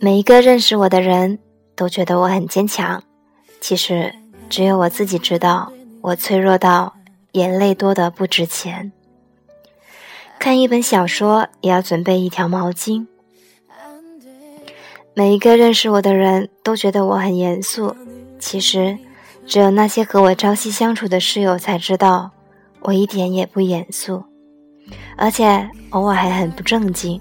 每一个认识我的人都觉得我很坚强，其实只有我自己知道，我脆弱到眼泪多得不值钱。看一本小说也要准备一条毛巾。每一个认识我的人都觉得我很严肃，其实只有那些和我朝夕相处的室友才知道，我一点也不严肃。而且偶尔还很不正经。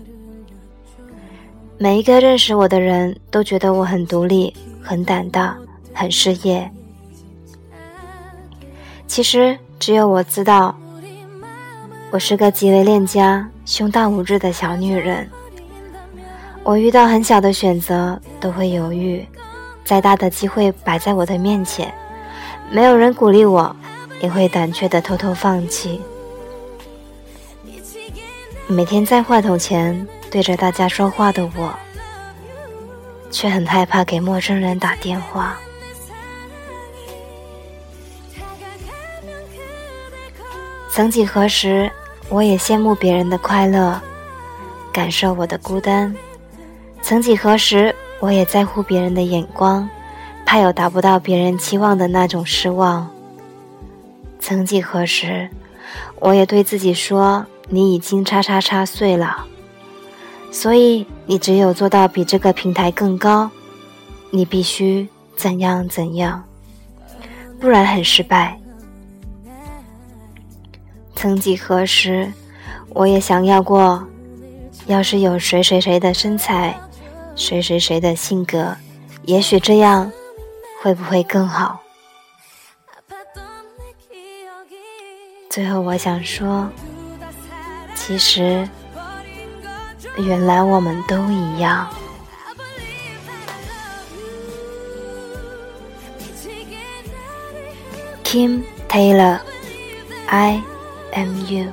每一个认识我的人都觉得我很独立、很胆大、很事业。其实只有我知道，我是个极为恋家、胸大无志的小女人。我遇到很小的选择都会犹豫，再大的机会摆在我的面前，没有人鼓励我，也会胆怯的偷偷放弃。每天在话筒前对着大家说话的我，却很害怕给陌生人打电话。曾几何时，我也羡慕别人的快乐，感受我的孤单；曾几何时，我也在乎别人的眼光，怕有达不到别人期望的那种失望。曾几何时，我也对自己说。你已经叉叉叉碎了，所以你只有做到比这个平台更高，你必须怎样怎样，不然很失败。曾几何时，我也想要过，要是有谁谁谁的身材，谁谁谁的性格，也许这样会不会更好？最后，我想说。其实，原来我们都一样。Kim Taylor，I am you。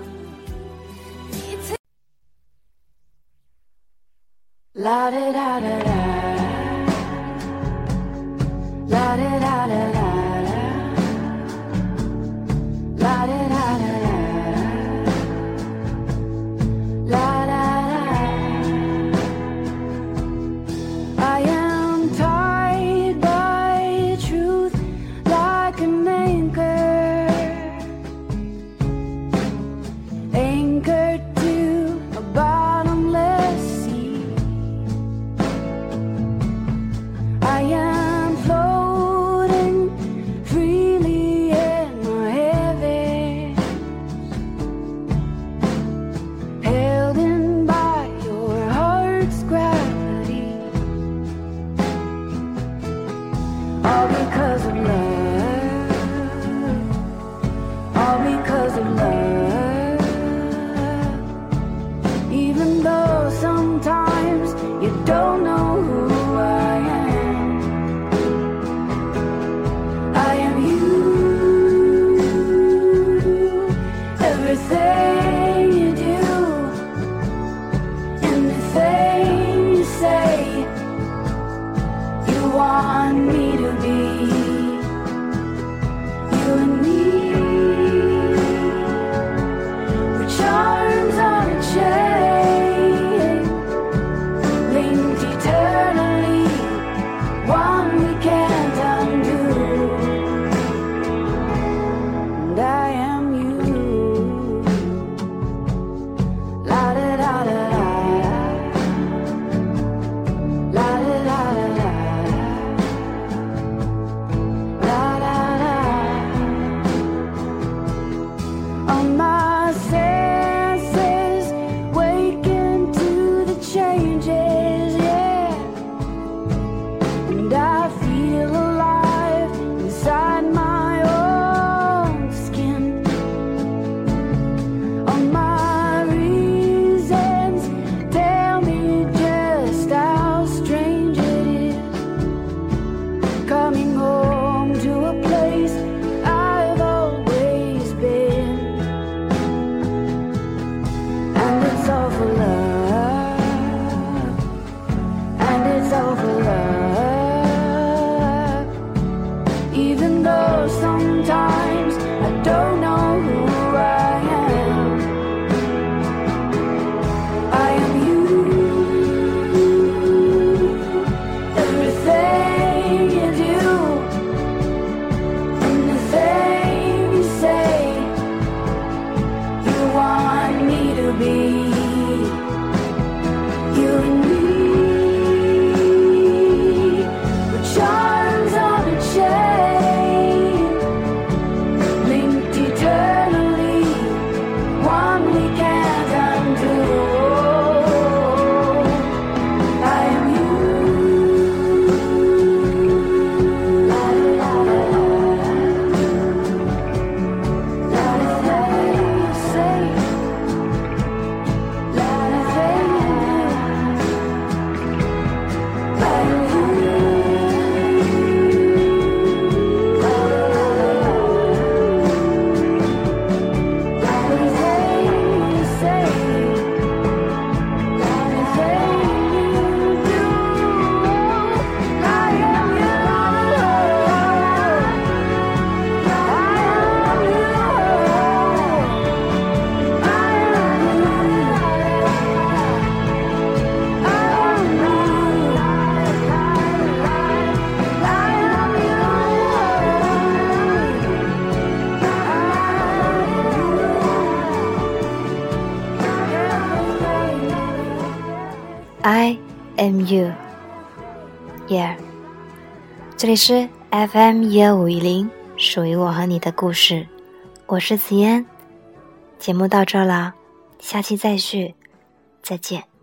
overload. M U，yeah，。这里是 FM 一二五一零，属于我和你的故事，我是紫嫣。节目到这了，下期再续，再见。